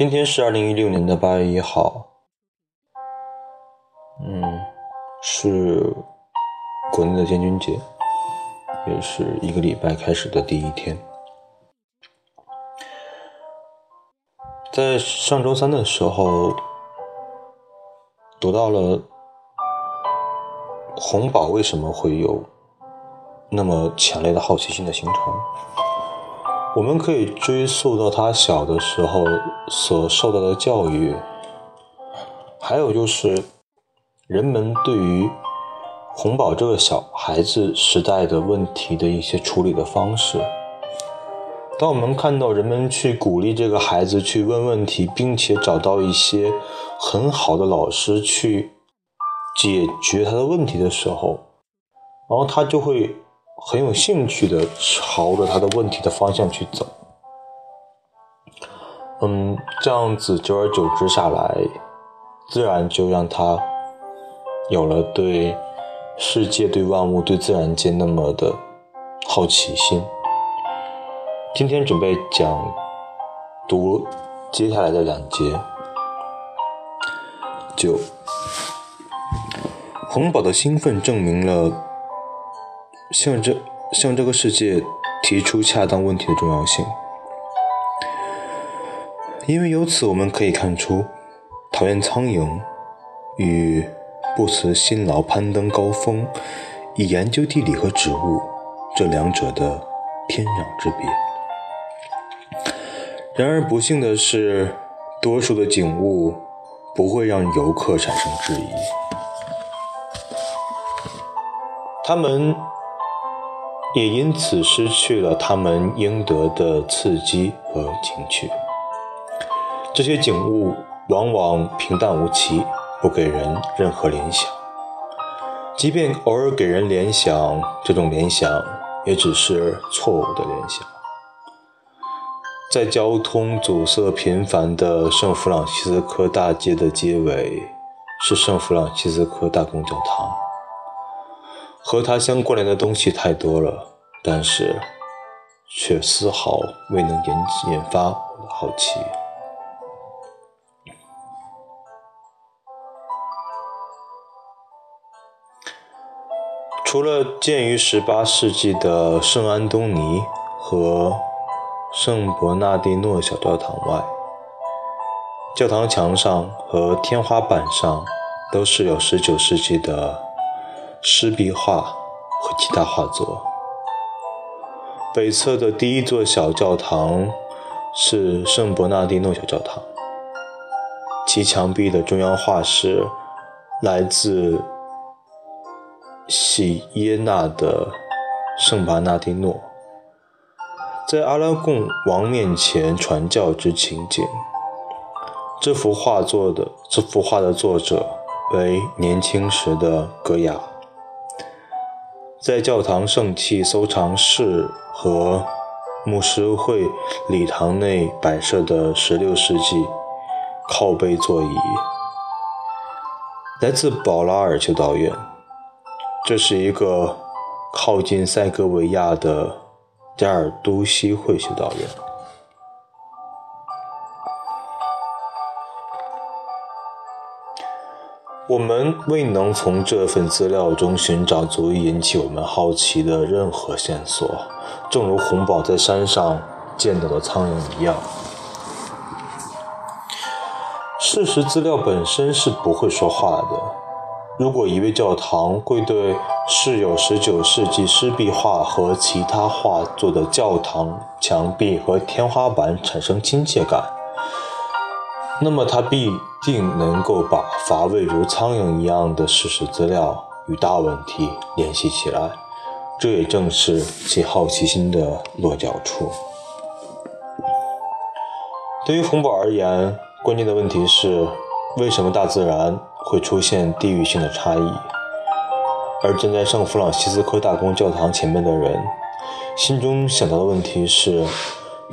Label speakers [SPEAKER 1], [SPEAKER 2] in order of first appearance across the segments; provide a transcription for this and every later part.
[SPEAKER 1] 今天是二零一六年的八月一号，嗯，是国内的建军节，也是一个礼拜开始的第一天。在上周三的时候，读到了红宝为什么会有那么强烈的好奇心的形成。我们可以追溯到他小的时候所受到的教育，还有就是人们对于红宝这个小孩子时代的问题的一些处理的方式。当我们看到人们去鼓励这个孩子去问问题，并且找到一些很好的老师去解决他的问题的时候，然后他就会。很有兴趣的朝着他的问题的方向去走，嗯，这样子久而久之下来，自然就让他有了对世界、对万物、对自然界那么的好奇心。今天准备讲读接下来的两节，九，红宝的兴奋证明了。向这向这个世界提出恰当问题的重要性，因为由此我们可以看出，讨厌苍蝇与不辞辛劳攀登高峰以研究地理和植物这两者的天壤之别。然而不幸的是，多数的景物不会让游客产生质疑，他们。也因此失去了他们应得的刺激和情趣。这些景物往往平淡无奇，不给人任何联想。即便偶尔给人联想，这种联想也只是错误的联想。在交通阻塞频繁的圣弗朗西斯科大街的街尾，是圣弗朗西斯科大公教堂。和它相关联的东西太多了，但是却丝毫未能引引发我的好奇。除了建于18世纪的圣安东尼和圣伯纳蒂诺小教堂外，教堂墙上和天花板上都是有19世纪的。湿壁画和其他画作。北侧的第一座小教堂是圣伯纳蒂诺小教堂，其墙壁的中央画是来自喜耶纳的圣巴纳蒂诺在阿拉贡王面前传教之情景。这幅画作的这幅画的作者为年轻时的戈雅。在教堂圣器收藏室和牧师会礼堂内摆设的16世纪靠背座椅，来自保拉尔修道院。这是一个靠近塞戈维亚的加尔都西会修道院。我们未能从这份资料中寻找足以引起我们好奇的任何线索，正如红宝在山上见到的苍蝇一样。事实资料本身是不会说话的。如果一位教堂会对饰有19世纪湿壁画和其他画作的教堂墙壁和天花板产生亲切感，那么，他必定能够把乏味如苍蝇一样的事实资料与大问题联系起来，这也正是其好奇心的落脚处。对于红宝而言，关键的问题是：为什么大自然会出现地域性的差异？而站在圣弗朗西斯科大公教堂前面的人，心中想到的问题是：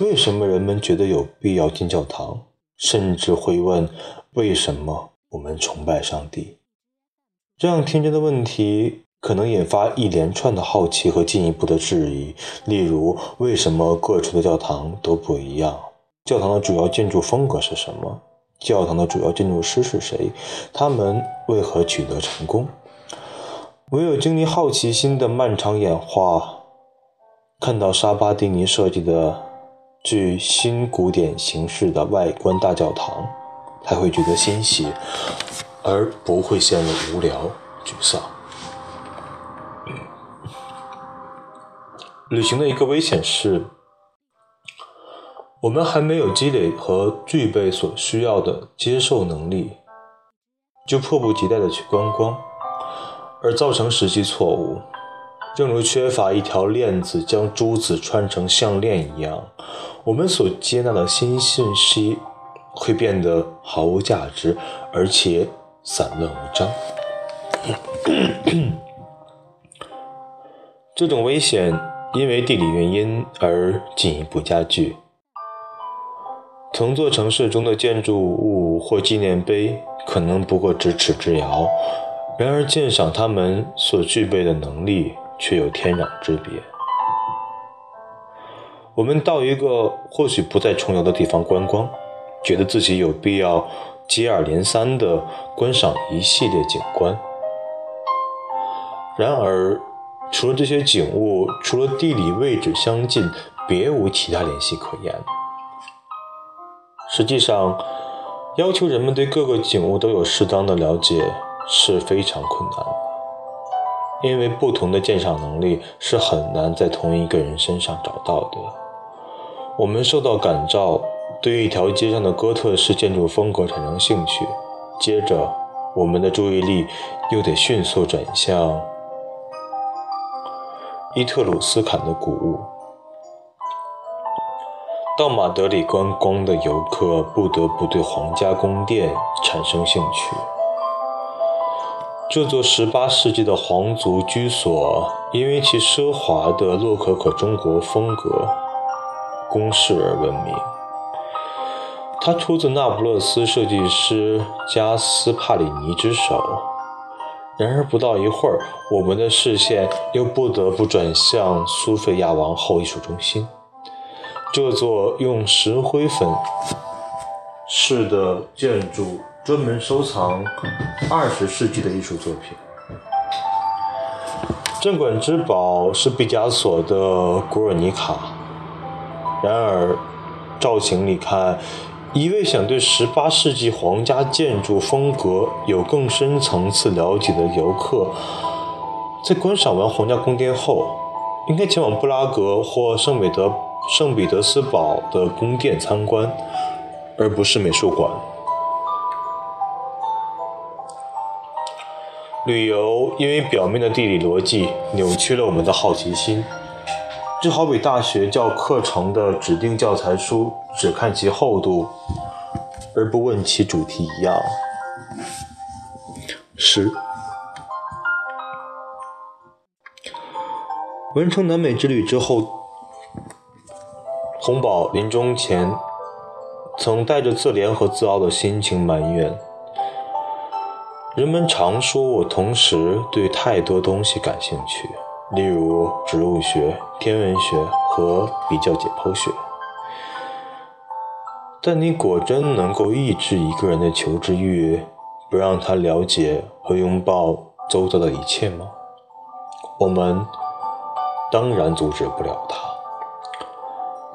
[SPEAKER 1] 为什么人们觉得有必要进教堂？甚至会问：为什么我们崇拜上帝？这样天真的问题可能引发一连串的好奇和进一步的质疑，例如：为什么各处的教堂都不一样？教堂的主要建筑风格是什么？教堂的主要建筑师是谁？他们为何取得成功？唯有经历好奇心的漫长演化，看到沙巴蒂尼设计的具新古典形式的外观大教堂，才会觉得欣喜，而不会陷入无聊沮丧。旅行的一个危险是。我们还没有积累和具备所需要的接受能力，就迫不及待地去观光，而造成实际错误。正如缺乏一条链子将珠子穿成项链一样，我们所接纳的新信息会变得毫无价值，而且散乱无章。这种危险因为地理原因而进一步加剧。同座城市中的建筑物或纪念碑可能不过咫尺之遥，然而鉴赏它们所具备的能力却有天壤之别。我们到一个或许不再重游的地方观光，觉得自己有必要接二连三地观赏一系列景观。然而，除了这些景物，除了地理位置相近，别无其他联系可言。实际上，要求人们对各个景物都有适当的了解是非常困难的，因为不同的鉴赏能力是很难在同一个人身上找到的。我们受到感召，对一条街上的哥特式建筑风格产生兴趣，接着我们的注意力又得迅速转向伊特鲁斯坎的古物。到马德里观光的游客不得不对皇家宫殿产生兴趣。这座18世纪的皇族居所，因为其奢华的洛可可中国风格宫室而闻名。它出自那不勒斯设计师加斯帕里尼之手。然而不到一会儿，我们的视线又不得不转向苏菲亚王后艺术中心。这座用石灰粉饰的建筑，专门收藏二十世纪的艺术作品。镇馆之宝是毕加索的《古尔尼卡》。然而，照情里看，一位想对十八世纪皇家建筑风格有更深层次了解的游客，在观赏完皇家宫殿后，应该前往布拉格或圣彼得。圣彼得斯堡的宫殿参观，而不是美术馆。旅游因为表面的地理逻辑扭曲了我们的好奇心，就好比大学教课程的指定教材书只看其厚度，而不问其主题一样。十，完成南美之旅之后。洪堡临终前，曾带着自怜和自傲的心情埋怨：“人们常说我同时对太多东西感兴趣，例如植物学、天文学和比较解剖学。但你果真能够抑制一个人的求知欲，不让他了解和拥抱周遭的一切吗？我们当然阻止不了他。”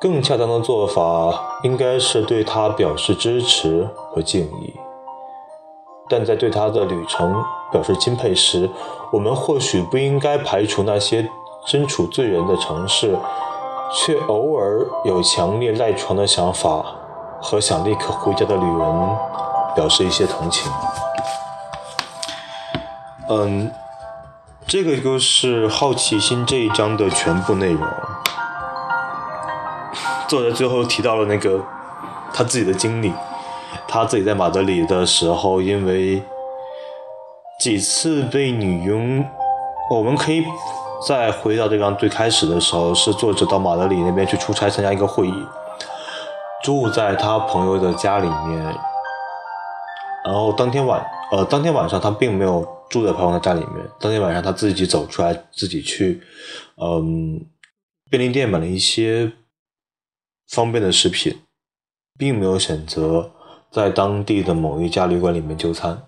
[SPEAKER 1] 更恰当的做法应该是对他表示支持和敬意，但在对他的旅程表示钦佩时，我们或许不应该排除那些身处罪人的城市，却偶尔有强烈赖床的想法和想立刻回家的旅人表示一些同情。嗯，这个就是好奇心这一章的全部内容。作者最后提到了那个他自己的经历，他自己在马德里的时候，因为几次被女佣，我们可以再回到这个最开始的时候，是作者到马德里那边去出差参加一个会议，住在他朋友的家里面，然后当天晚呃当天晚上他并没有住在朋友的家里面，当天晚上他自己走出来，自己去嗯便利店买了一些。方便的食品，并没有选择在当地的某一家旅馆里面就餐。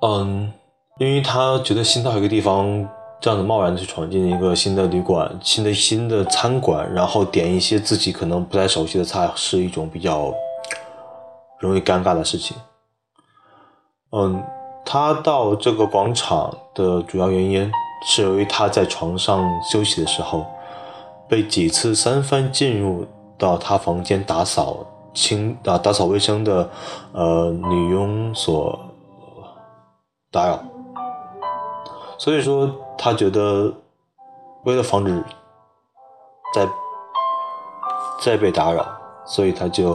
[SPEAKER 1] 嗯，因为他觉得新到一个地方，这样子贸然去闯进一个新的旅馆、新的新的餐馆，然后点一些自己可能不太熟悉的菜，是一种比较容易尴尬的事情。嗯，他到这个广场的主要原因是由于他在床上休息的时候，被几次三番进入到他房间打扫清啊打扫卫生的呃女佣所。打扰，所以说他觉得为了防止再再被打扰，所以他就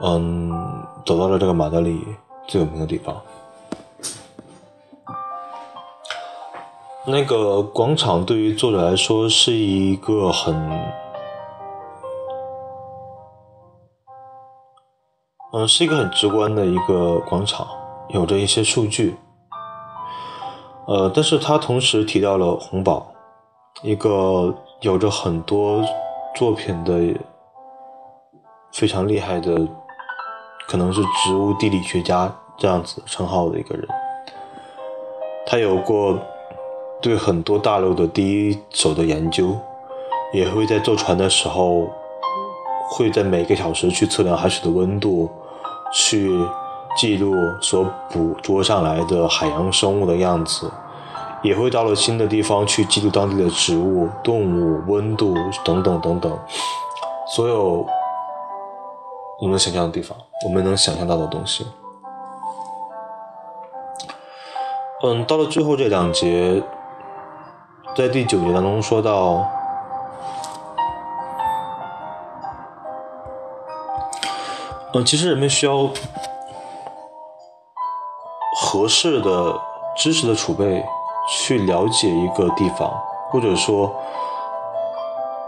[SPEAKER 1] 嗯走到了这个马德里最有名的地方。那个广场对于作者来说是一个很嗯是一个很直观的一个广场。有着一些数据，呃，但是他同时提到了红堡，一个有着很多作品的非常厉害的，可能是植物地理学家这样子称号的一个人。他有过对很多大陆的第一手的研究，也会在坐船的时候，会在每个小时去测量海水的温度，去。记录所捕捉上来的海洋生物的样子，也会到了新的地方去记录当地的植物、动物、温度等等等等，所有我们想象的地方，我们能想象到的东西。嗯，到了最后这两节，在第九节当中说到，嗯，其实人们需要。合适的知识的储备，去了解一个地方，或者说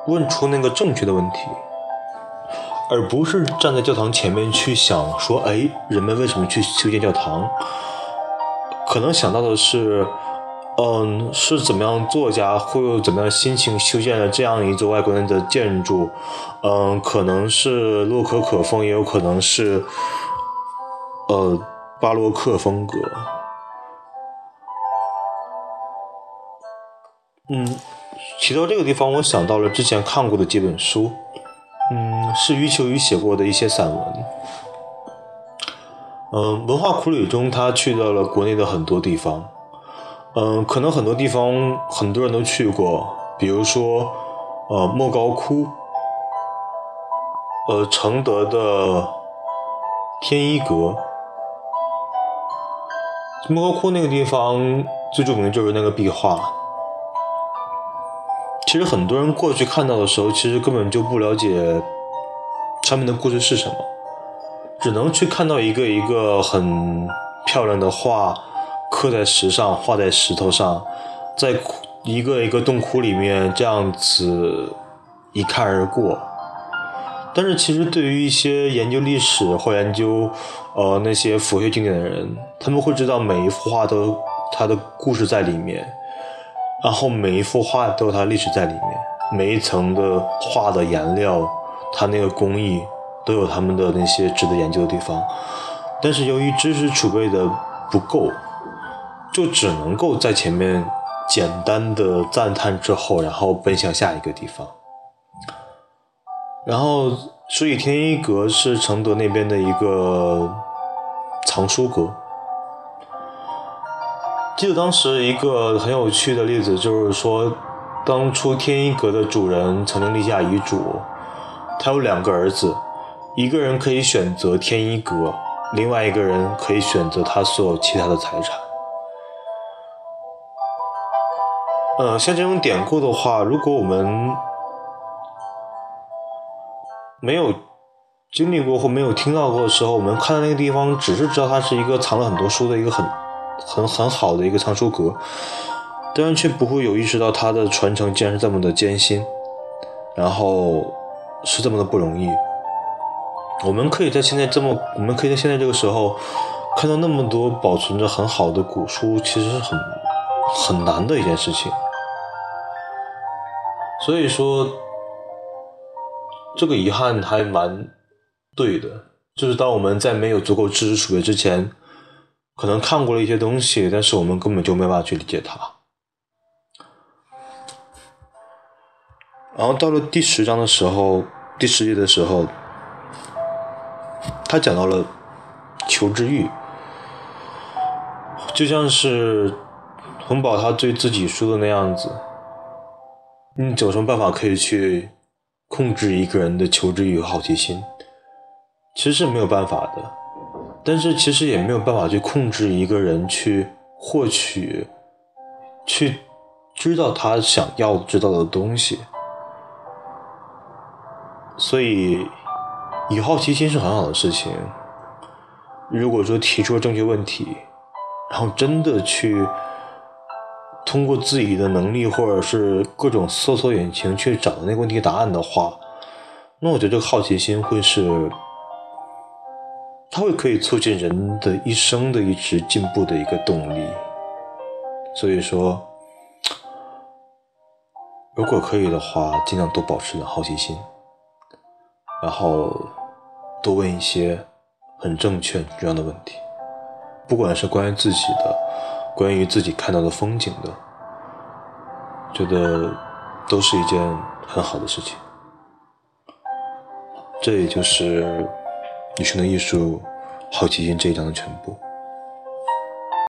[SPEAKER 1] 问出那个正确的问题，而不是站在教堂前面去想说：“哎，人们为什么去修建教堂？”可能想到的是，嗯，是怎么样作家会有怎么样心情修建了这样一座外国人的建筑？嗯，可能是洛可可风，也有可能是，呃。巴洛克风格，嗯，提到这个地方，我想到了之前看过的几本书，嗯，是余秋雨写过的一些散文，嗯，文化苦旅中，他去到了国内的很多地方，嗯，可能很多地方很多人都去过，比如说，呃，莫高窟，呃，承德的天一阁。莫高窟那个地方最著名的就是那个壁画。其实很多人过去看到的时候，其实根本就不了解上面的故事是什么，只能去看到一个一个很漂亮的画刻在石上，画在石头上，在一个一个洞窟里面这样子一看而过。但是其实对于一些研究历史或研究，呃那些佛学经典的人，他们会知道每一幅画都它的故事在里面，然后每一幅画都有它历史在里面，每一层的画的颜料，它那个工艺都有他们的那些值得研究的地方。但是由于知识储备的不够，就只能够在前面简单的赞叹之后，然后奔向下一个地方。然后，所以天一阁是承德那边的一个藏书阁。记得当时一个很有趣的例子，就是说，当初天一阁的主人曾经立下遗嘱，他有两个儿子，一个人可以选择天一阁，另外一个人可以选择他所有其他的财产。呃，像这种典故的话，如果我们没有经历过或没有听到过的时候，我们看到那个地方，只是知道它是一个藏了很多书的一个很很很好的一个藏书阁，但是却不会有意识到它的传承竟然是这么的艰辛，然后是这么的不容易。我们可以在现在这么，我们可以在现在这个时候看到那么多保存着很好的古书，其实是很很难的一件事情。所以说。这个遗憾还蛮对的，就是当我们在没有足够知识储备之前，可能看过了一些东西，但是我们根本就没办法去理解它。然后到了第十章的时候，第十页的时候，他讲到了求知欲，就像是洪宝他对自己说的那样子，你有什么办法可以去控制一个人的求知欲和好奇心？其实是没有办法的，但是其实也没有办法去控制一个人去获取、去知道他想要知道的东西。所以，有好奇心是很好的事情。如果说提出了正确问题，然后真的去通过自己的能力或者是各种搜索引擎去找那个问题答案的话，那我觉得这个好奇心会是，它会可以促进人的一生的一直进步的一个动力。所以说，如果可以的话，尽量多保持点好奇心。然后多问一些很正确、重要的问题，不管是关于自己的、关于自己看到的风景的，觉得都是一件很好的事情。这也就是《女生的艺术》好奇心这一章的全部。